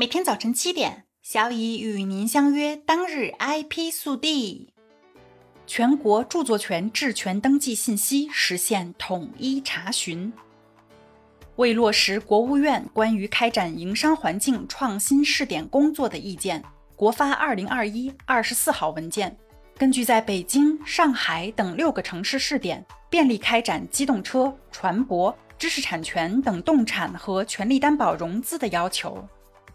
每天早晨七点，小乙与您相约。当日 IP 速递：全国著作权质权登记信息实现统一查询。为落实国务院关于开展营商环境创新试点工作的意见，国发二零二一二十四号文件，根据在北京、上海等六个城市试点，便利开展机动车、船舶、知识产权等动产和权利担保融资的要求。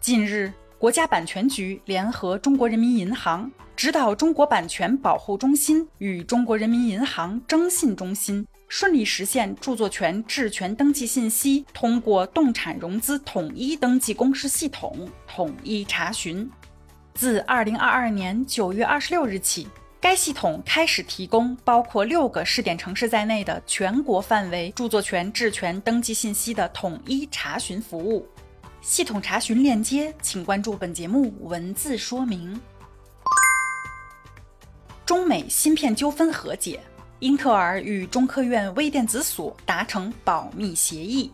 近日，国家版权局联合中国人民银行指导中国版权保护中心与中国人民银行征信中心顺利实现著作权质权登记信息通过动产融资统一登记公示系统统一查询。自二零二二年九月二十六日起，该系统开始提供包括六个试点城市在内的全国范围著作权质权登记信息的统一查询服务。系统查询链接，请关注本节目文字说明。中美芯片纠纷和解，英特尔与中科院微电子所达成保密协议。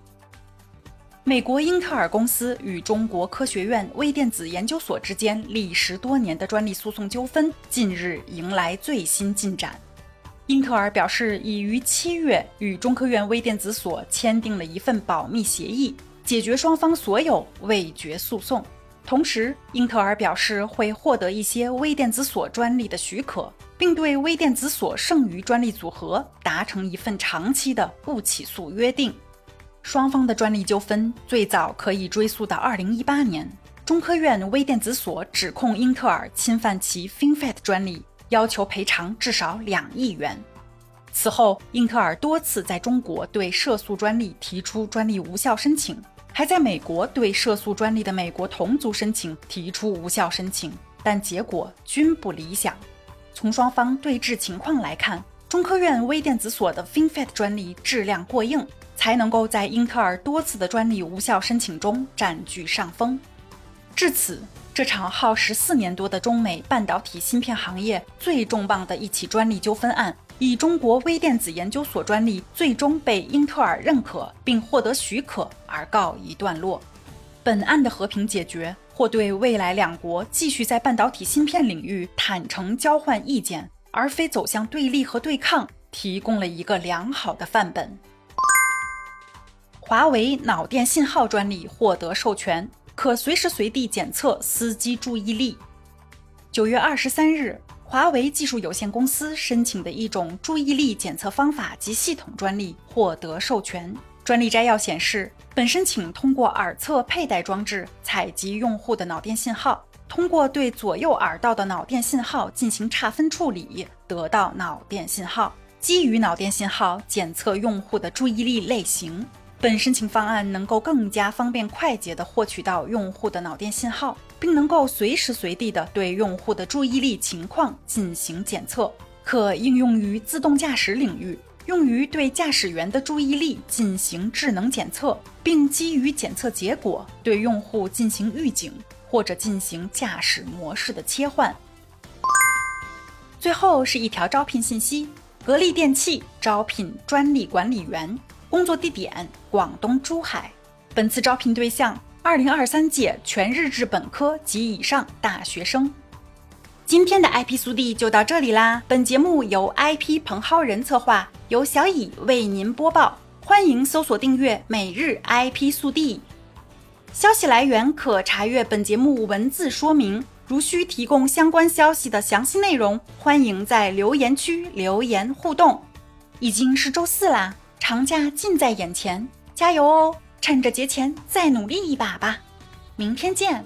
美国英特尔公司与中国科学院微电子研究所之间历时多年的专利诉讼纠纷，近日迎来最新进展。英特尔表示，已于七月与中科院微电子所签订了一份保密协议。解决双方所有未决诉讼，同时，英特尔表示会获得一些微电子所专利的许可，并对微电子所剩余专利组合达成一份长期的不起诉约定。双方的专利纠纷最早可以追溯到2018年，中科院微电子所指控英特尔侵犯其 FinFET 专利，要求赔偿至少两亿元。此后，英特尔多次在中国对涉诉专利提出专利无效申请。还在美国对涉诉专利的美国同族申请提出无效申请，但结果均不理想。从双方对峙情况来看，中科院微电子所的 FinFET 专利质量过硬，才能够在英特尔多次的专利无效申请中占据上风。至此，这场耗时四年多的中美半导体芯片行业最重磅的一起专利纠纷案。以中国微电子研究所专利最终被英特尔认可并获得许可而告一段落。本案的和平解决，或对未来两国继续在半导体芯片领域坦诚交换意见，而非走向对立和对抗，提供了一个良好的范本。华为脑电信号专利获得授权，可随时随地检测司机注意力。九月二十三日。华为技术有限公司申请的一种注意力检测方法及系统专利获得授权。专利摘要显示，本申请通过耳侧佩戴装置采集用户的脑电信号，通过对左右耳道的脑电信号进行差分处理，得到脑电信号。基于脑电信号检测用户的注意力类型。本申请方案能够更加方便快捷地获取到用户的脑电信号，并能够随时随地地对用户的注意力情况进行检测，可应用于自动驾驶领域，用于对驾驶员的注意力进行智能检测，并基于检测结果对用户进行预警或者进行驾驶模式的切换。最后是一条招聘信息：格力电器招聘专利管理员。工作地点：广东珠海。本次招聘对象：二零二三届全日制本科及以上大学生。今天的 IP 速递就到这里啦。本节目由 IP 彭浩仁策划，由小乙为您播报。欢迎搜索订阅每日 IP 速递。消息来源可查阅本节目文字说明。如需提供相关消息的详细内容，欢迎在留言区留言互动。已经是周四啦。长假近在眼前，加油哦！趁着节前再努力一把吧。明天见。